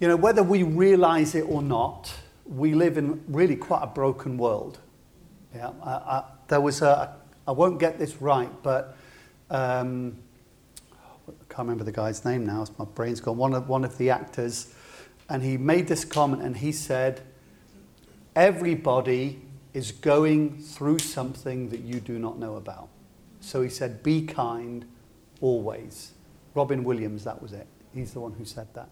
You know, whether we realize it or not, we live in really quite a broken world. Yeah, I, I, there was a, I won't get this right, but um, I can't remember the guy's name now, my brain's gone. One of, one of the actors, and he made this comment and he said, Everybody is going through something that you do not know about. So he said, Be kind always. Robin Williams, that was it. He's the one who said that.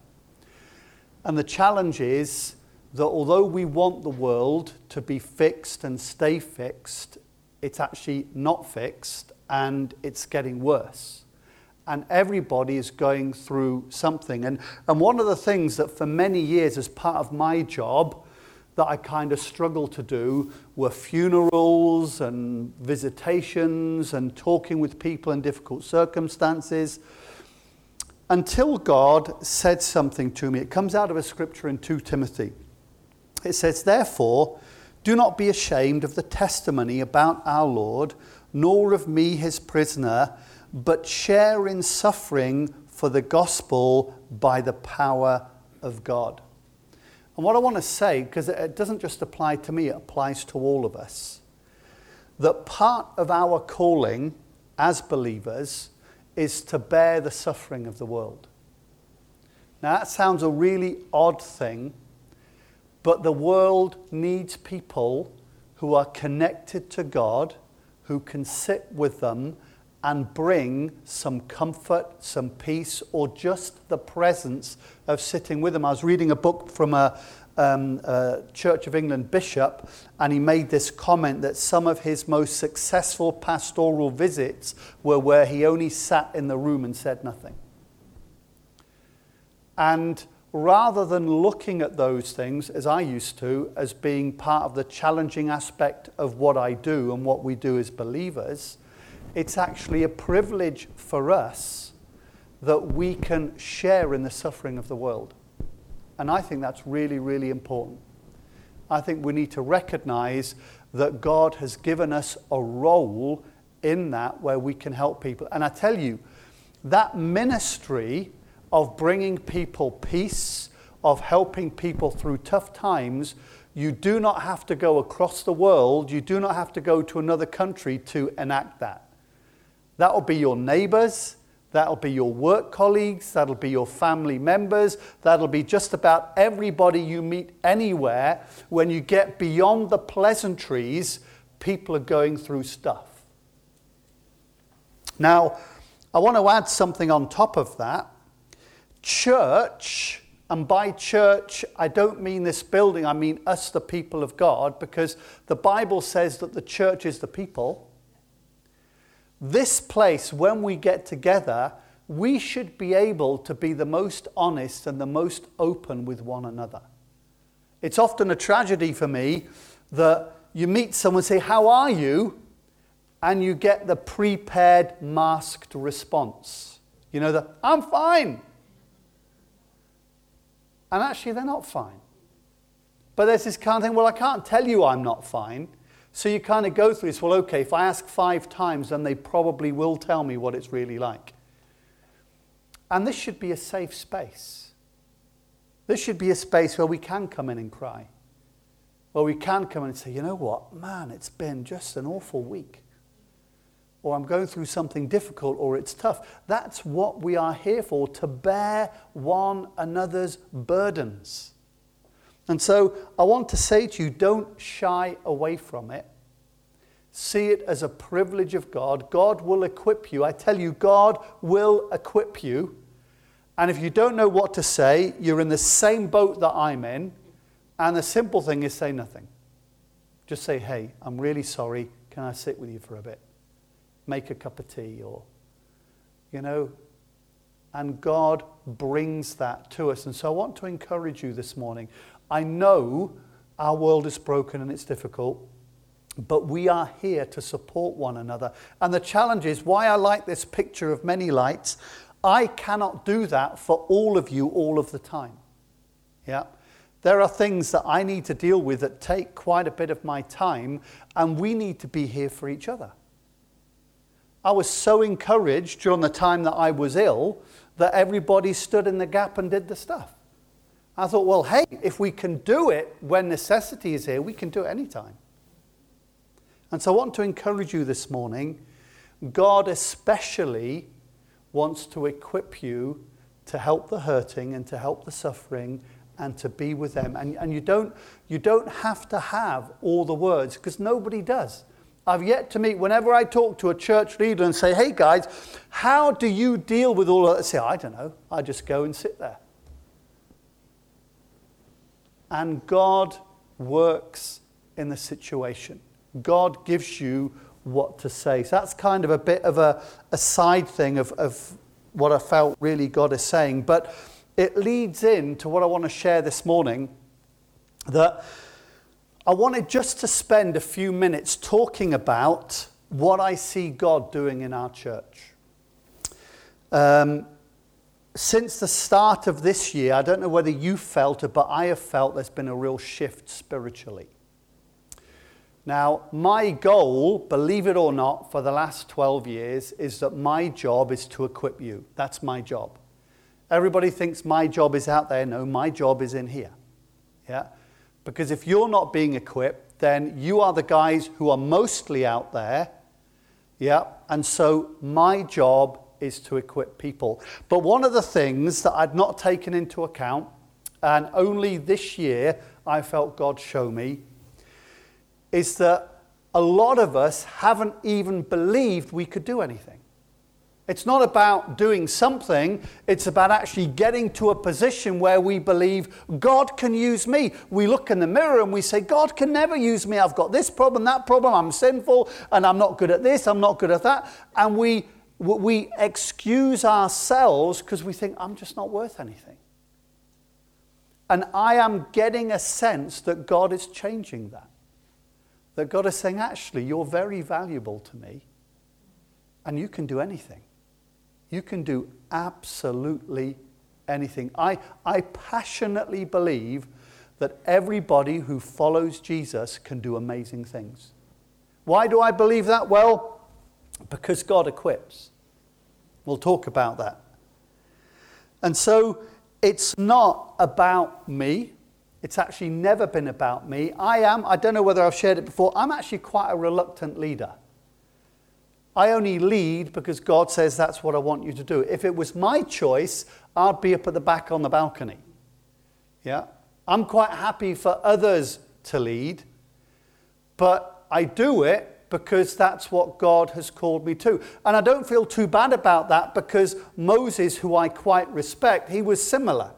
And the challenge is that although we want the world to be fixed and stay fixed, it's actually not fixed and it's getting worse. And everybody is going through something. And, and one of the things that for many years, as part of my job, that I kind of struggled to do were funerals and visitations and talking with people in difficult circumstances until God said something to me. It comes out of a scripture in 2 Timothy. It says, Therefore, do not be ashamed of the testimony about our Lord, nor of me, his prisoner, but share in suffering for the gospel by the power of God. And what I want to say, because it doesn't just apply to me, it applies to all of us, that part of our calling as believers is to bear the suffering of the world. Now, that sounds a really odd thing, but the world needs people who are connected to God, who can sit with them and bring some comfort, some peace, or just the presence of sitting with them. I was reading a book from a, um, a Church of England bishop, and he made this comment that some of his most successful pastoral visits were where he only sat in the room and said nothing. And rather than looking at those things, as I used to, as being part of the challenging aspect of what I do and what we do as believers, it's actually a privilege for us that we can share in the suffering of the world. And I think that's really, really important. I think we need to recognize that God has given us a role in that where we can help people. And I tell you, that ministry of bringing people peace, of helping people through tough times, you do not have to go across the world, you do not have to go to another country to enact that. That'll be your neighbors, that'll be your work colleagues, that'll be your family members, that'll be just about everybody you meet anywhere. When you get beyond the pleasantries, people are going through stuff. Now, I want to add something on top of that. Church, and by church, I don't mean this building, I mean us, the people of God, because the Bible says that the church is the people. This place, when we get together, we should be able to be the most honest and the most open with one another. It's often a tragedy for me that you meet someone say, How are you? and you get the prepared, masked response. You know, that I'm fine. And actually, they're not fine. But there's this kind of thing, well, I can't tell you I'm not fine. So you kind of go through this. Well, okay, if I ask five times, then they probably will tell me what it's really like. And this should be a safe space. This should be a space where we can come in and cry. Where we can come in and say, you know what, man, it's been just an awful week. Or I'm going through something difficult, or it's tough. That's what we are here for, to bear one another's burdens. And so I want to say to you don't shy away from it. See it as a privilege of God. God will equip you. I tell you, God will equip you. And if you don't know what to say, you're in the same boat that I'm in. And the simple thing is say nothing. Just say, hey, I'm really sorry. Can I sit with you for a bit? Make a cup of tea or, you know. And God brings that to us. And so I want to encourage you this morning. I know our world is broken and it's difficult, but we are here to support one another. And the challenge is why I like this picture of many lights. I cannot do that for all of you all of the time. Yeah. There are things that I need to deal with that take quite a bit of my time, and we need to be here for each other. I was so encouraged during the time that I was ill that everybody stood in the gap and did the stuff. I thought, well, hey, if we can do it when necessity is here, we can do it anytime. And so I want to encourage you this morning. God especially wants to equip you to help the hurting and to help the suffering and to be with them. And, and you, don't, you don't have to have all the words because nobody does. I've yet to meet, whenever I talk to a church leader and say, hey guys, how do you deal with all that? I say, I don't know. I just go and sit there. And God works in the situation. God gives you what to say. So that's kind of a bit of a, a side thing of, of what I felt really God is saying. But it leads into what I want to share this morning that I wanted just to spend a few minutes talking about what I see God doing in our church. Um, since the start of this year, I don't know whether you felt it, but I have felt there's been a real shift spiritually. Now, my goal, believe it or not, for the last 12 years is that my job is to equip you. That's my job. Everybody thinks my job is out there. No, my job is in here. Yeah? Because if you're not being equipped, then you are the guys who are mostly out there. Yeah? And so my job is to equip people. But one of the things that I'd not taken into account, and only this year I felt God show me, is that a lot of us haven't even believed we could do anything. It's not about doing something, it's about actually getting to a position where we believe God can use me. We look in the mirror and we say, God can never use me. I've got this problem, that problem, I'm sinful, and I'm not good at this, I'm not good at that. And we, we excuse ourselves because we think, I'm just not worth anything. And I am getting a sense that God is changing that. That God is saying, actually, you're very valuable to me, and you can do anything. You can do absolutely anything. I, I passionately believe that everybody who follows Jesus can do amazing things. Why do I believe that? Well, because God equips. We'll talk about that. And so it's not about me. It's actually never been about me. I am, I don't know whether I've shared it before, I'm actually quite a reluctant leader. I only lead because God says that's what I want you to do. If it was my choice, I'd be up at the back on the balcony. Yeah? I'm quite happy for others to lead, but I do it because that's what God has called me to. And I don't feel too bad about that because Moses, who I quite respect, he was similar.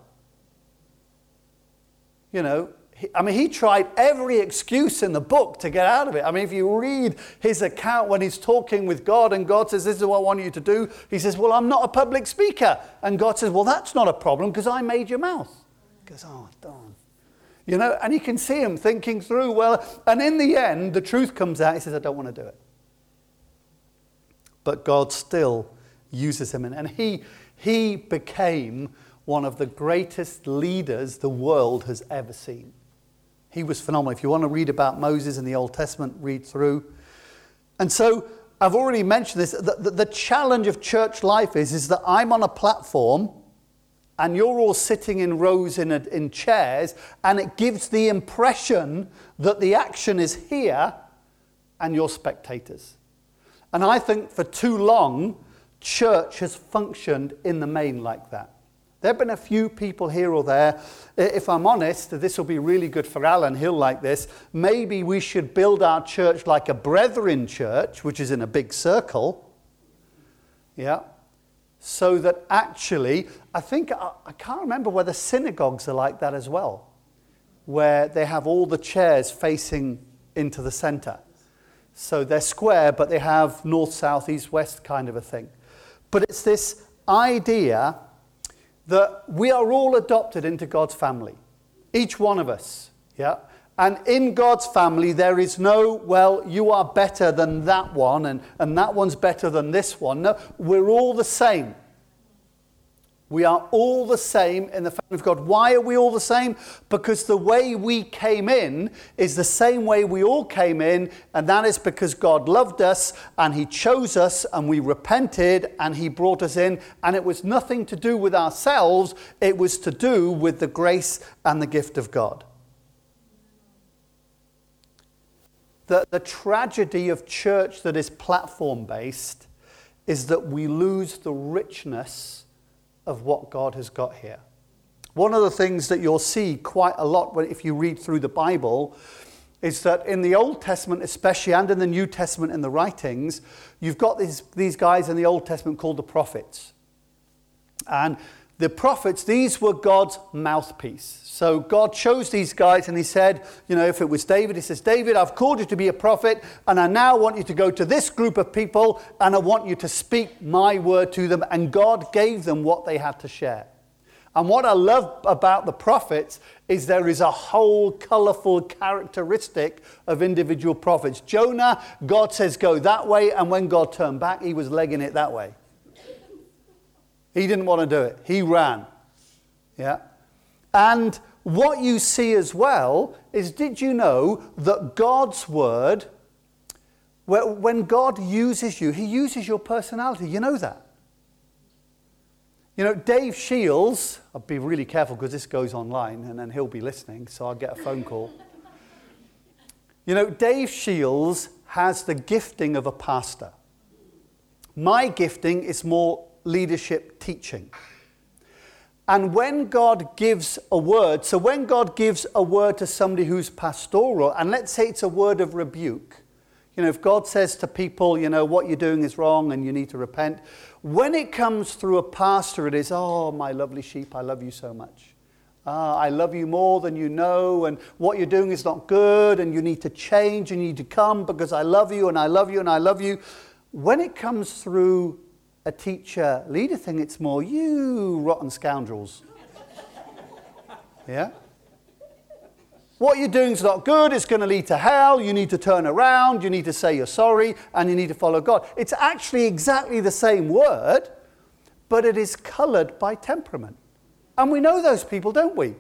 You know, I mean, he tried every excuse in the book to get out of it. I mean, if you read his account when he's talking with God and God says, This is what I want you to do, he says, Well, I'm not a public speaker. And God says, Well, that's not a problem because I made your mouth. He goes, Oh, darn. You know, and you can see him thinking through, well, and in the end, the truth comes out. He says, I don't want to do it. But God still uses him. And he, he became one of the greatest leaders the world has ever seen. He was phenomenal. If you want to read about Moses in the Old Testament, read through. And so I've already mentioned this. The, the, the, challenge of church life is, is that I'm on a platform and you're all sitting in rows in, a, in chairs, and it gives the impression that the action is here and you're spectators. And I think for too long, church has functioned in the main like that. There have been a few people here or there. If I'm honest, this will be really good for Alan. He'll like this. Maybe we should build our church like a brethren church, which is in a big circle. Yeah. So that actually, I think, I can't remember whether synagogues are like that as well, where they have all the chairs facing into the center. So they're square, but they have north, south, east, west kind of a thing. But it's this idea that we are all adopted into God's family, each one of us. Yeah? And in God's family, there is no, well, you are better than that one, and, and that one's better than this one. No, we're all the same. We are all the same in the family of God. Why are we all the same? Because the way we came in is the same way we all came in, and that is because God loved us and He chose us and we repented and He brought us in. And it was nothing to do with ourselves, it was to do with the grace and the gift of God. The, the tragedy of church that is platform based is that we lose the richness of what God has got here. One of the things that you'll see quite a lot if you read through the Bible is that in the Old Testament, especially, and in the New Testament in the writings, you've got these, these guys in the Old Testament called the prophets. And the prophets, these were God's mouthpiece. So God chose these guys and he said, you know, if it was David, he says, David, I've called you to be a prophet and I now want you to go to this group of people and I want you to speak my word to them. And God gave them what they had to share. And what I love about the prophets is there is a whole colorful characteristic of individual prophets. Jonah, God says, go that way. And when God turned back, he was legging it that way. He didn't want to do it. He ran. Yeah. And what you see as well is did you know that God's word, when God uses you, he uses your personality. You know that. You know, Dave Shields, I'll be really careful because this goes online and then he'll be listening, so I'll get a phone call. You know, Dave Shields has the gifting of a pastor. My gifting is more leadership teaching. And when God gives a word, so when God gives a word to somebody who's pastoral, and let's say it's a word of rebuke, you know, if God says to people, you know, what you're doing is wrong and you need to repent, when it comes through a pastor, it is, oh, my lovely sheep, I love you so much. Ah, I love you more than you know, and what you're doing is not good, and you need to change, and you need to come because I love you, and I love you, and I love you. When it comes through a teacher leader thing, it's more you rotten scoundrels. yeah? What you're doing is not good, it's going to lead to hell, you need to turn around, you need to say you're sorry, and you need to follow God. It's actually exactly the same word, but it is colored by temperament. And we know those people, don't we?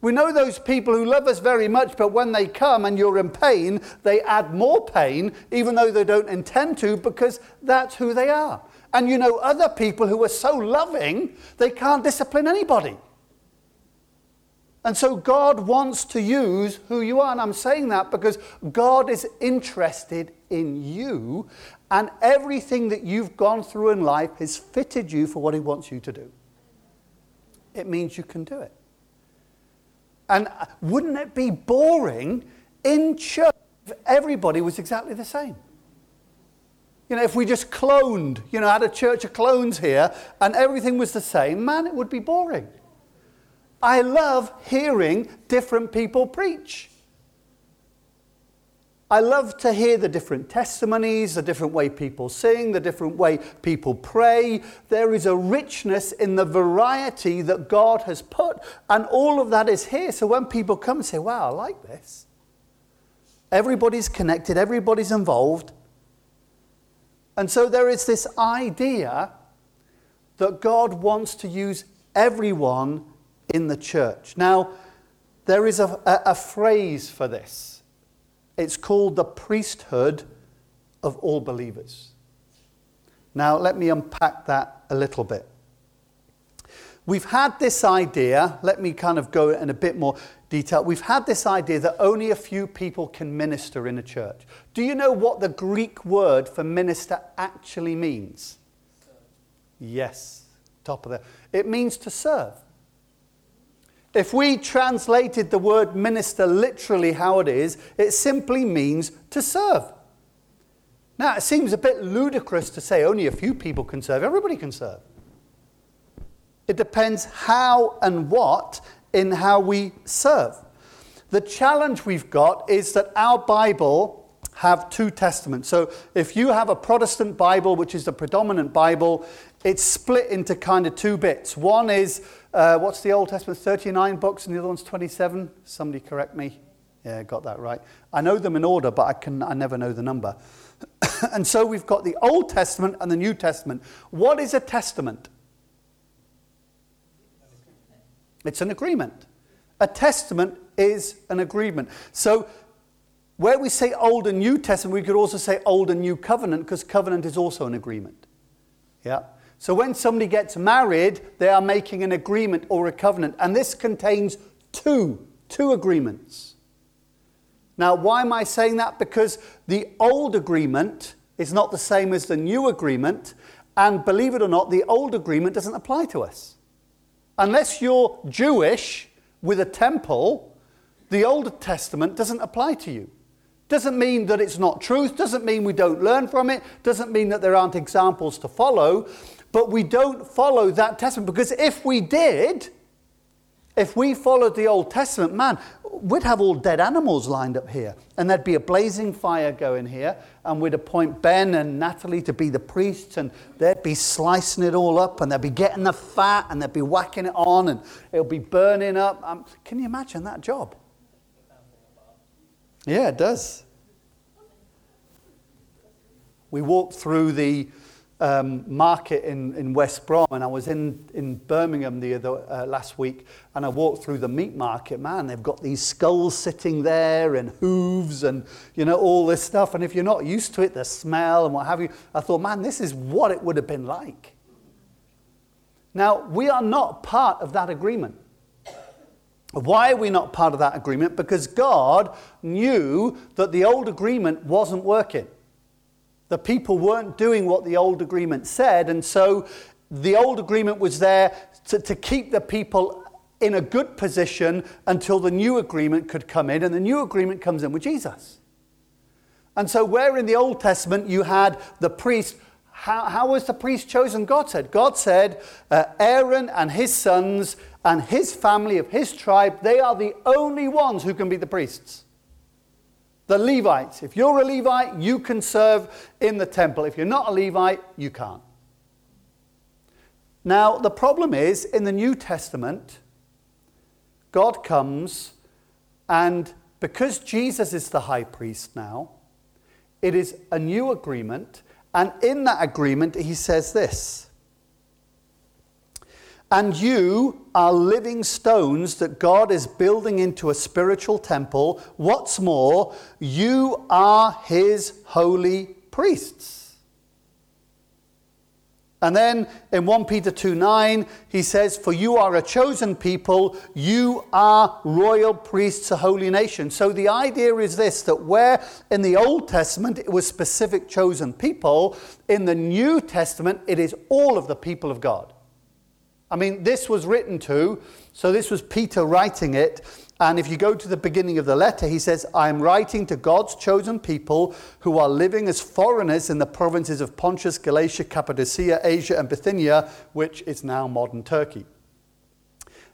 We know those people who love us very much, but when they come and you're in pain, they add more pain, even though they don't intend to, because that's who they are. And you know other people who are so loving, they can't discipline anybody. And so God wants to use who you are. And I'm saying that because God is interested in you, and everything that you've gone through in life has fitted you for what He wants you to do. It means you can do it. And uh, wouldn't it be boring in church if everybody was exactly the same? You know, if we just cloned, you know, had a church of clones here and everything was the same, man, it would be boring. I love hearing different people preach. I love to hear the different testimonies, the different way people sing, the different way people pray. There is a richness in the variety that God has put, and all of that is here. So when people come and say, Wow, I like this, everybody's connected, everybody's involved, and so there is this idea that God wants to use everyone in the church. Now, there is a, a, a phrase for this. It's called the priesthood of all believers. Now, let me unpack that a little bit. We've had this idea, let me kind of go in a bit more detail. We've had this idea that only a few people can minister in a church. Do you know what the Greek word for minister actually means? Yes, top of that. It means to serve. If we translated the word minister literally how it is, it simply means to serve. Now, it seems a bit ludicrous to say only a few people can serve. Everybody can serve. It depends how and what in how we serve. The challenge we've got is that our Bible have two testaments. So if you have a Protestant Bible, which is the predominant Bible, it's split into kind of two bits. One is, uh, what's the Old Testament? 39 books, and the other one's 27. Somebody correct me. Yeah, got that right. I know them in order, but I, can, I never know the number. and so we've got the Old Testament and the New Testament. What is a testament? It's an agreement. A testament is an agreement. So, where we say Old and New Testament, we could also say Old and New Covenant because covenant is also an agreement. Yeah? So, when somebody gets married, they are making an agreement or a covenant. And this contains two, two agreements. Now, why am I saying that? Because the old agreement is not the same as the new agreement. And believe it or not, the old agreement doesn't apply to us. Unless you're Jewish with a temple, the Old Testament doesn't apply to you. Doesn't mean that it's not truth, doesn't mean we don't learn from it, doesn't mean that there aren't examples to follow, but we don't follow that testament because if we did, if we followed the Old Testament, man, we'd have all dead animals lined up here. And there'd be a blazing fire going here. And we'd appoint Ben and Natalie to be the priests. And they'd be slicing it all up. And they'd be getting the fat. And they'd be whacking it on. And it'll be burning up. Um, can you imagine that job? Yeah, it does. We walked through the um, market in, in West Brom, and I was in, in Birmingham the other, uh, last week, and I walked through the meat market. Man, they've got these skulls sitting there, and hooves, and you know all this stuff. And if you're not used to it, the smell and what have you, I thought, man, this is what it would have been like. Now we are not part of that agreement. Why are we not part of that agreement? Because God knew that the old agreement wasn't working. The people weren't doing what the old agreement said, and so the old agreement was there to, to keep the people in a good position until the new agreement could come in, and the new agreement comes in with Jesus. And so, where in the Old Testament you had the priest, how, how was the priest chosen? God said. God said, uh, Aaron and his sons and his family of his tribe, they are the only ones who can be the priests the Levites. If you're a Levite, you can serve in the temple. If you're not a Levite, you can't. Now, the problem is in the New Testament, God comes and because Jesus is the high priest now, it is a new agreement. And in that agreement, he says this and you are living stones that God is building into a spiritual temple. What's more, you are his holy priests. And then in 1 Peter 2 9, he says, For you are a chosen people, you are royal priests, a holy nation. So the idea is this that where in the Old Testament it was specific chosen people, in the New Testament it is all of the people of God. I mean, this was written to, so this was Peter writing it. And if you go to the beginning of the letter, he says, I am writing to God's chosen people who are living as foreigners in the provinces of Pontus, Galatia, Cappadocia, Asia, and Bithynia, which is now modern Turkey.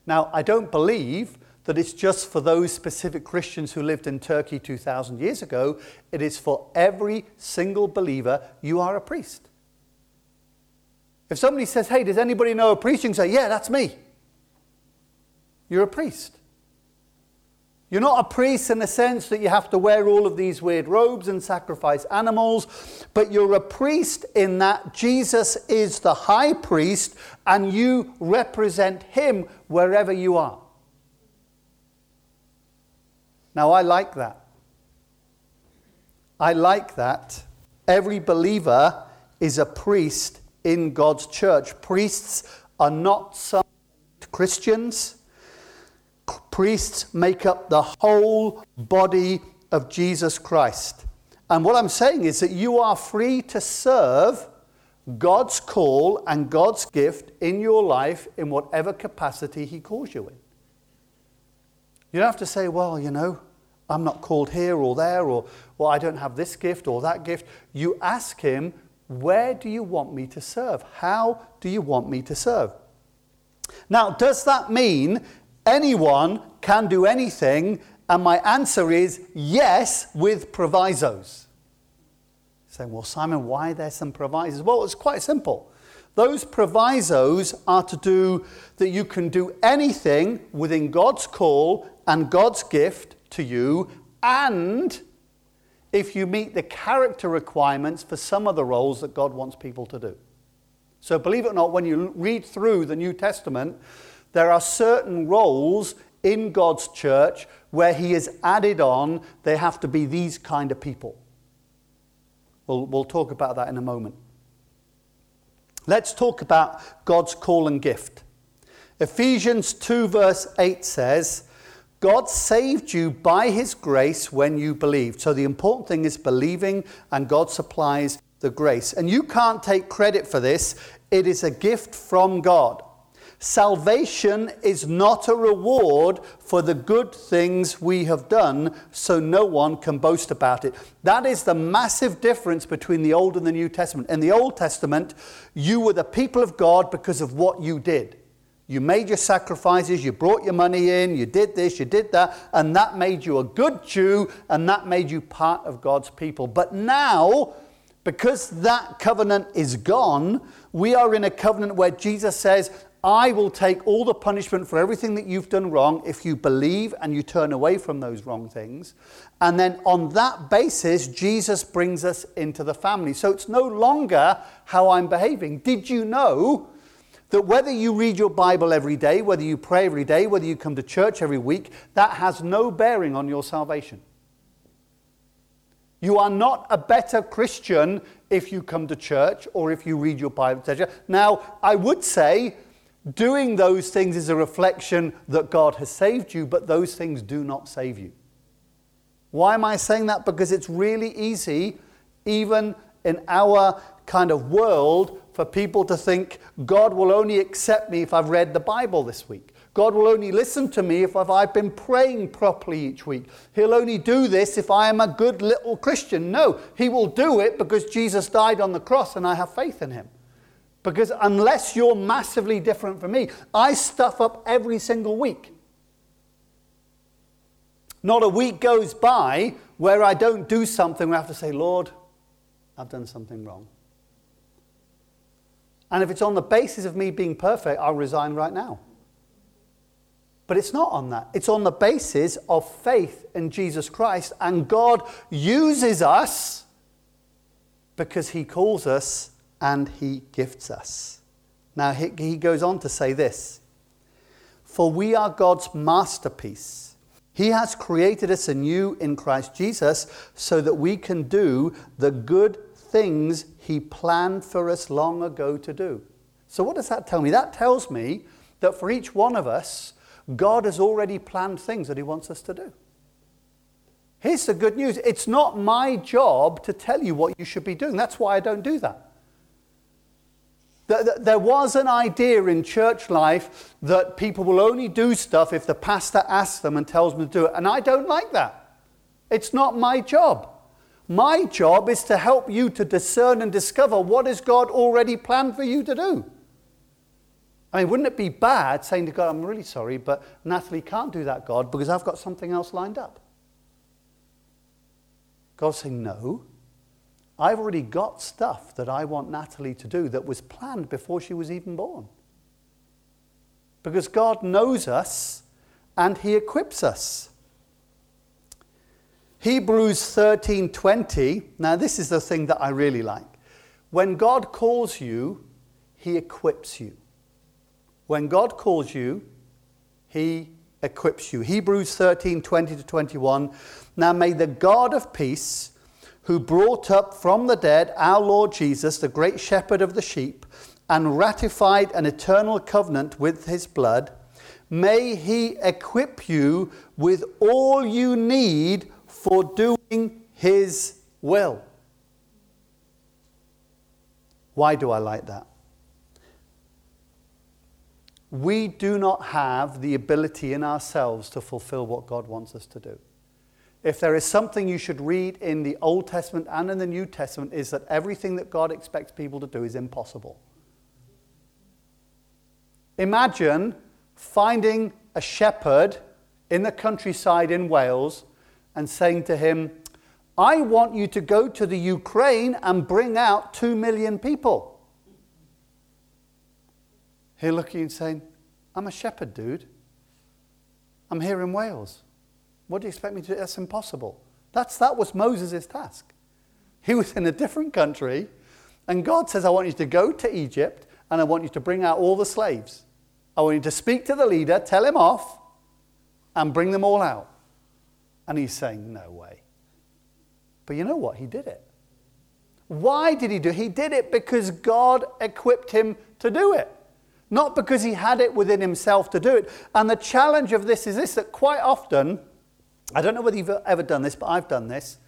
Now, I don't believe that it's just for those specific Christians who lived in Turkey 2,000 years ago. It is for every single believer. You are a priest. If somebody says, Hey, does anybody know a priest? You can say, Yeah, that's me. You're a priest. You're not a priest in the sense that you have to wear all of these weird robes and sacrifice animals, but you're a priest in that Jesus is the high priest and you represent him wherever you are. Now, I like that. I like that. Every believer is a priest in God's church. Priests are not some Christians. Priests make up the whole body of Jesus Christ. And what I'm saying is that you are free to serve God's call and God's gift in your life in whatever capacity He calls you in. You don't have to say, well, you know, I'm not called here or there, or, well, I don't have this gift or that gift. You ask Him, where do you want me to serve? How do you want me to serve? Now, does that mean anyone can do anything? And my answer is yes, with provisos. Saying, well, Simon, why are there some provisos? Well, it's quite simple. Those provisos are to do that you can do anything within God's call and God's gift to you, and if you meet the character requirements for some of the roles that God wants people to do. So, believe it or not, when you read through the New Testament, There are certain roles in God's church where He has added on, they have to be these kind of people. We'll, we'll talk about that in a moment. Let's talk about God's call and gift. Ephesians 2, verse 8 says, God saved you by his grace when you believed. So the important thing is believing, and God supplies the grace. And you can't take credit for this, it is a gift from God. Salvation is not a reward for the good things we have done, so no one can boast about it. That is the massive difference between the Old and the New Testament. In the Old Testament, you were the people of God because of what you did. You made your sacrifices, you brought your money in, you did this, you did that, and that made you a good Jew, and that made you part of God's people. But now, because that covenant is gone, we are in a covenant where Jesus says, I will take all the punishment for everything that you've done wrong if you believe and you turn away from those wrong things. And then on that basis, Jesus brings us into the family. So it's no longer how I'm behaving. Did you know that whether you read your Bible every day, whether you pray every day, whether you come to church every week, that has no bearing on your salvation? You are not a better Christian if you come to church or if you read your Bible. Etc. Now, I would say Doing those things is a reflection that God has saved you, but those things do not save you. Why am I saying that? Because it's really easy, even in our kind of world, for people to think God will only accept me if I've read the Bible this week. God will only listen to me if I've been praying properly each week. He'll only do this if I am a good little Christian. No, He will do it because Jesus died on the cross and I have faith in Him. Because unless you're massively different from me, I stuff up every single week. Not a week goes by where I don't do something where I have to say, Lord, I've done something wrong. And if it's on the basis of me being perfect, I'll resign right now. But it's not on that. It's on the basis of faith in Jesus Christ. And God uses us because He calls us and he gifts us. Now, he, goes on to say this For we are God's masterpiece. He has created us anew in Christ Jesus so that we can do the good things He planned for us long ago to do. So, what does that tell me? That tells me that for each one of us, God has already planned things that He wants us to do. Here's the good news it's not my job to tell you what you should be doing. That's why I don't do that. There was an idea in church life that people will only do stuff if the pastor asks them and tells them to do it. And I don't like that. It's not my job. My job is to help you to discern and discover what has God already planned for you to do. I mean, wouldn't it be bad saying to God, I'm really sorry, but Natalie can't do that, God, because I've got something else lined up? God's saying, No. I've already got stuff that I want Natalie to do that was planned before she was even born. Because God knows us and He equips us. Hebrews 13:20. Now this is the thing that I really like. When God calls you, he equips you. When God calls you, he equips you. Hebrews 13:20 to 21. Now may the God of peace who brought up from the dead our Lord Jesus, the great shepherd of the sheep, and ratified an eternal covenant with his blood, may he equip you with all you need for doing his will. Why do I like that? We do not have the ability in ourselves to fulfill what God wants us to do. If there is something you should read in the Old Testament and in the New Testament, is that everything that God expects people to do is impossible. Imagine finding a shepherd in the countryside in Wales and saying to him, I want you to go to the Ukraine and bring out two million people. He'll look at you and say, I'm a shepherd, dude. I'm here in Wales. What do you expect me to do? That's impossible. That's, that was Moses' task. He was in a different country, and God says, I want you to go to Egypt and I want you to bring out all the slaves. I want you to speak to the leader, tell him off, and bring them all out. And he's saying, No way. But you know what? He did it. Why did he do it? He did it because God equipped him to do it, not because he had it within himself to do it. And the challenge of this is this that quite often, I don't know whether you've ever done this, but I've done this.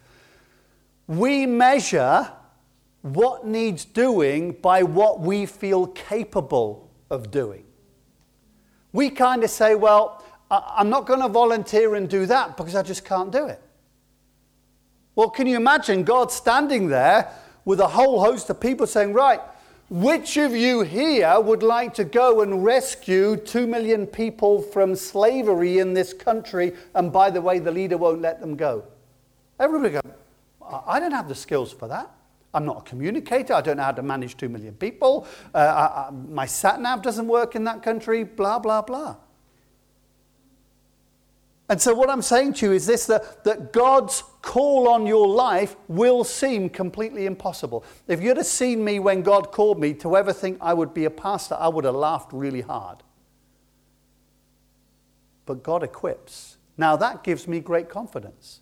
We measure what needs doing by what we feel capable of doing. We kind of say, well, I'm not going to volunteer and do that because I just can't do it. Well, can you imagine God standing there with a whole host of people saying, right, which of you here would like to go and rescue two million people from slavery in this country? And by the way, the leader won't let them go. Everybody go, I don't have the skills for that. I'm not a communicator. I don't know how to manage two million people. Uh, I, I, my sat nav doesn't work in that country, blah, blah, blah. And so, what I'm saying to you is this that, that God's call on your life will seem completely impossible. If you'd have seen me when God called me to ever think I would be a pastor, I would have laughed really hard. But God equips. Now, that gives me great confidence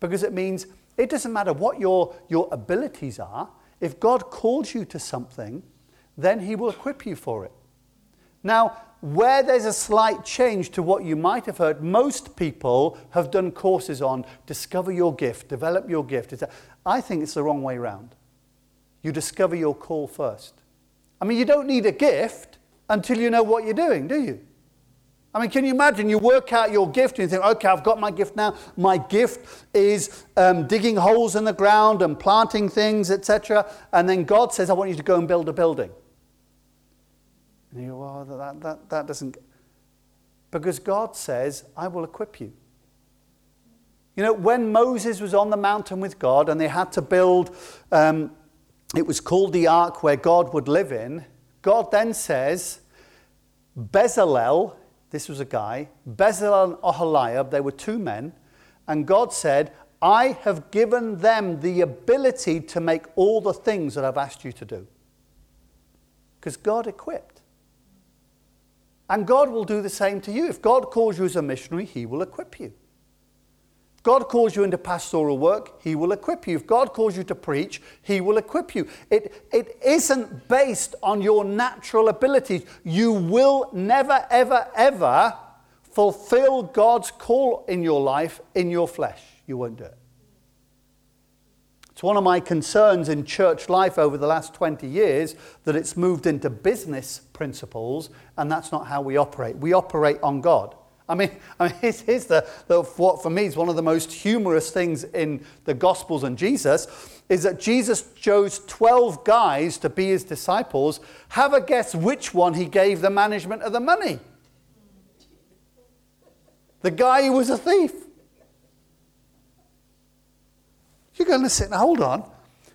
because it means it doesn't matter what your, your abilities are. If God calls you to something, then He will equip you for it. Now, where there's a slight change to what you might have heard, most people have done courses on discover your gift, develop your gift. I think it's the wrong way around. You discover your call first. I mean, you don't need a gift until you know what you're doing, do you? I mean, can you imagine? You work out your gift and you think, okay, I've got my gift now. My gift is um, digging holes in the ground and planting things, etc. And then God says, I want you to go and build a building. And you go, well, that, that, that doesn't. Because God says, I will equip you. You know, when Moses was on the mountain with God and they had to build, um, it was called the ark where God would live in, God then says, Bezalel, this was a guy, Bezalel and Oholiab, they were two men, and God said, I have given them the ability to make all the things that I've asked you to do. Because God equipped. And God will do the same to you. If God calls you as a missionary, He will equip you. If God calls you into pastoral work, He will equip you. If God calls you to preach, He will equip you. It, it isn't based on your natural abilities. You will never, ever, ever fulfill God's call in your life in your flesh. You won't do it. It's one of my concerns in church life over the last 20 years that it's moved into business principles, and that's not how we operate. We operate on God. I mean, I mean here's, here's the, the, what for me is one of the most humorous things in the Gospels and Jesus is that Jesus chose 12 guys to be his disciples. Have a guess which one he gave the management of the money? The guy who was a thief. You're going to sit and hold on.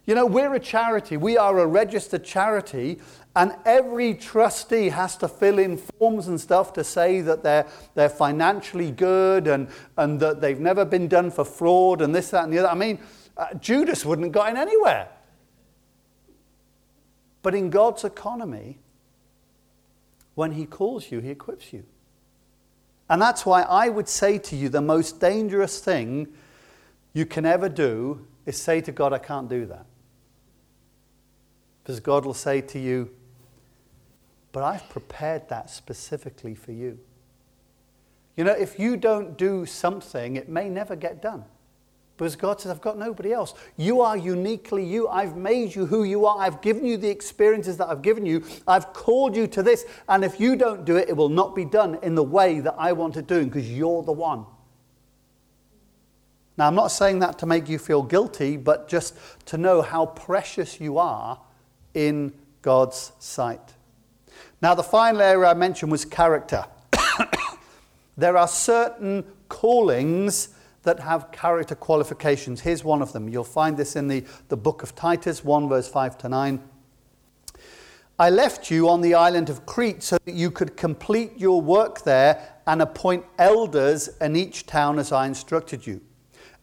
You know, we're a charity. We are a registered charity, and every trustee has to fill in forms and stuff to say that they're, they're financially good and, and that they've never been done for fraud and this, that, and the other. I mean, uh, Judas wouldn't have gotten anywhere. But in God's economy, when He calls you, He equips you. And that's why I would say to you the most dangerous thing you can ever do is say to God, I can't do that. Because God will say to you, But I've prepared that specifically for you. You know, if you don't do something, it may never get done. Because God says, I've got nobody else. You are uniquely you. I've made you who you are. I've given you the experiences that I've given you. I've called you to this. And if you don't do it, it will not be done in the way that I want it doing because you're the one. Now, I'm not saying that to make you feel guilty, but just to know how precious you are in God's sight. Now, the final area I mentioned was character. there are certain callings that have character qualifications. Here's one of them. You'll find this in the, the book of Titus 1, verse 5 to 9. I left you on the island of Crete so that you could complete your work there and appoint elders in each town as I instructed you.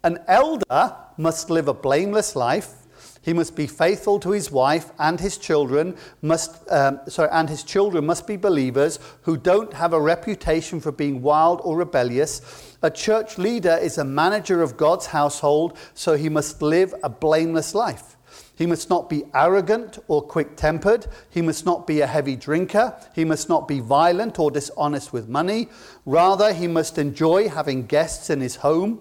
An elder must live a blameless life, He must be faithful to his wife and his children must um, sorry, and his children must be believers who don't have a reputation for being wild or rebellious. A church leader is a manager of God's household, so he must live a blameless life. He must not be arrogant or quick tempered. He must not be a heavy drinker. He must not be violent or dishonest with money. Rather, he must enjoy having guests in his home.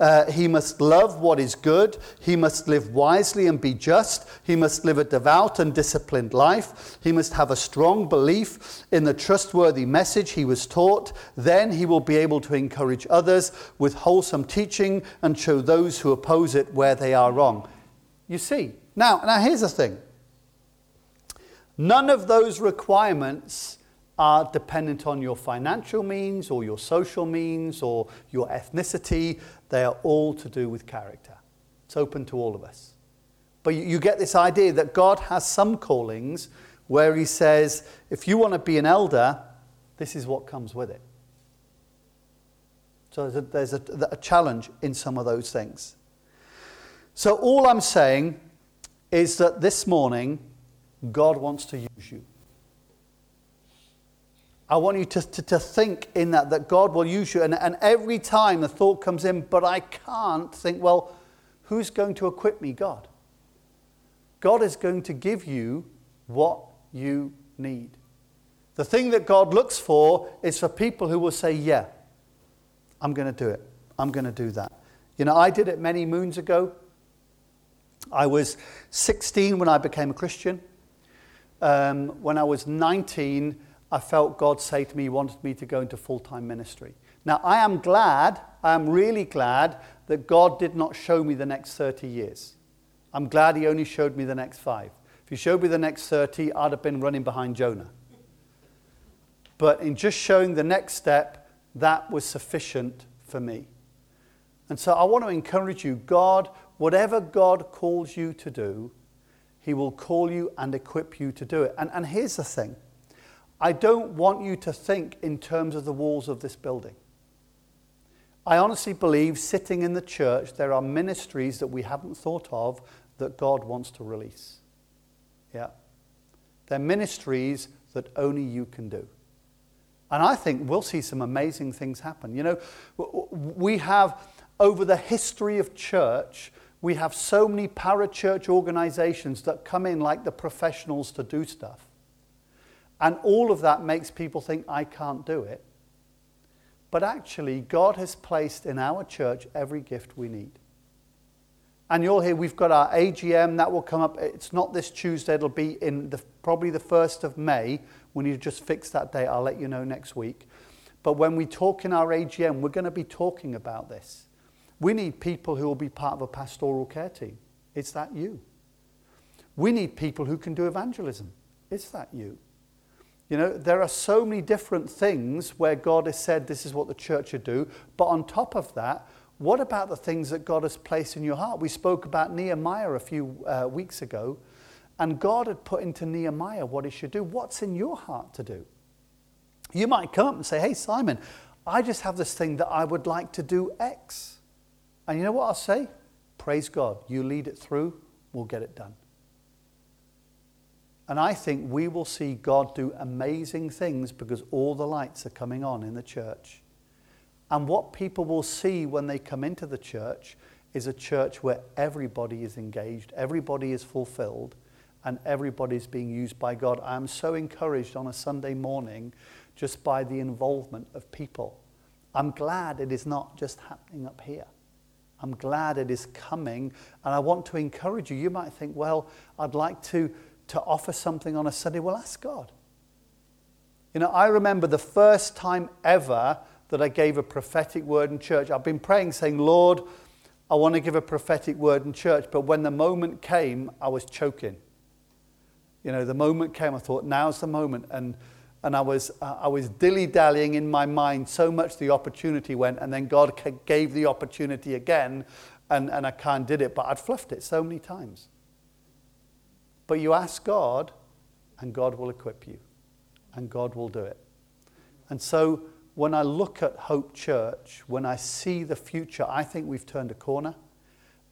Uh, he must love what is good. He must live wisely and be just. He must live a devout and disciplined life. He must have a strong belief in the trustworthy message he was taught. Then he will be able to encourage others with wholesome teaching and show those who oppose it where they are wrong. You see, now, now here's the thing none of those requirements are dependent on your financial means or your social means or your ethnicity. They are all to do with character. It's open to all of us. But you, get this idea that God has some callings where He says, if you want to be an elder, this is what comes with it. So there's a, there's a, a challenge in some of those things. So all I'm saying is that this morning, God wants to use you. I want you to, to, to, think in that, that God will use you. And, and every time the thought comes in, but I can't think, well, who's going to equip me? God. God is going to give you what you need. The thing that God looks for is for people who will say, yeah, I'm going to do it. I'm going to do that. You know, I did it many moons ago. I was 16 when I became a Christian. Um, when I was 19, I felt God say to me, He wanted me to go into full time ministry. Now, I am glad, I am really glad that God did not show me the next 30 years. I'm glad He only showed me the next five. If He showed me the next 30, I'd have been running behind Jonah. But in just showing the next step, that was sufficient for me. And so I want to encourage you God Whatever God calls you to do, He will call you and equip you to do it. And, and here's the thing I don't want you to think in terms of the walls of this building. I honestly believe sitting in the church, there are ministries that we haven't thought of that God wants to release. Yeah. They're ministries that only you can do. And I think we'll see some amazing things happen. You know, we have, over the history of church, we have so many parachurch organizations that come in like the professionals to do stuff. And all of that makes people think, I can't do it. But actually, God has placed in our church every gift we need. And you'll hear we've got our AGM that will come up. It's not this Tuesday, it'll be in the, probably the 1st of May. We need to just fix that date. I'll let you know next week. But when we talk in our AGM, we're going to be talking about this. We need people who will be part of a pastoral care team. It's that you. We need people who can do evangelism. It's that you. You know, there are so many different things where God has said this is what the church should do. But on top of that, what about the things that God has placed in your heart? We spoke about Nehemiah a few uh, weeks ago, and God had put into Nehemiah what he should do. What's in your heart to do? You might come up and say, Hey, Simon, I just have this thing that I would like to do X. And you know what I'll say? Praise God. You lead it through, we'll get it done. And I think we will see God do amazing things because all the lights are coming on in the church. And what people will see when they come into the church is a church where everybody is engaged, everybody is fulfilled, and everybody is being used by God. I am so encouraged on a Sunday morning just by the involvement of people. I'm glad it is not just happening up here. I'm glad it is coming. And I want to encourage you. You might think, well, I'd like to, to offer something on a Sunday. Well, ask God. You know, I remember the first time ever that I gave a prophetic word in church. I've been praying, saying, Lord, I want to give a prophetic word in church. But when the moment came, I was choking. You know, the moment came, I thought, now's the moment. And and I was, uh, I was dilly dallying in my mind so much the opportunity went, and then God gave the opportunity again, and, and I can't did it, but I'd fluffed it so many times. But you ask God, and God will equip you, and God will do it. And so when I look at Hope Church, when I see the future, I think we've turned a corner.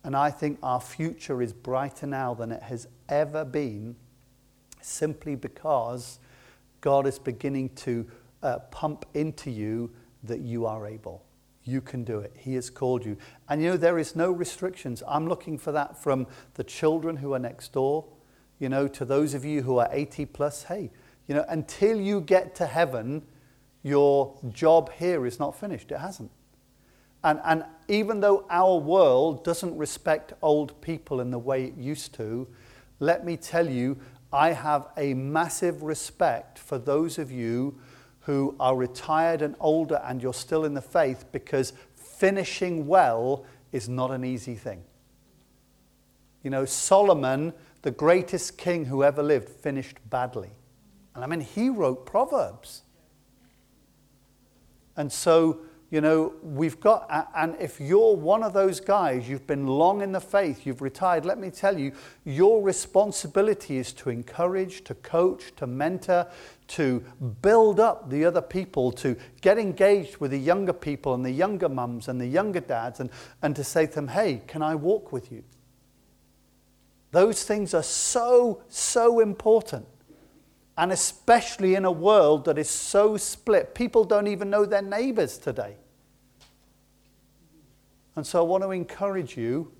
And I think our future is brighter now than it has ever been simply because God is beginning to uh, pump into you that you are able. You can do it. He has called you. And you know, there is no restrictions. I'm looking for that from the children who are next door, you know, to those of you who are 80 plus. Hey, you know, until you get to heaven, your job here is not finished. It hasn't. And, and even though our world doesn't respect old people in the way it used to, let me tell you, I have a massive respect for those of you who are retired and older and you're still in the faith because finishing well is not an easy thing. You know, Solomon, the greatest king who ever lived, finished badly. And I mean, he wrote Proverbs. And so you know, we've got, and if you're one of those guys, you've been long in the faith, you've retired, let me tell you, your responsibility is to encourage, to coach, to mentor, to build up the other people, to get engaged with the younger people and the younger mums and the younger dads, and, and to say to them, hey, can I walk with you? Those things are so, so important. And especially in a world that is so split, people don't even know their neighbors today. And so I want to encourage you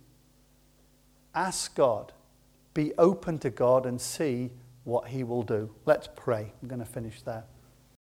ask God, be open to God, and see what He will do. Let's pray. I'm going to finish there.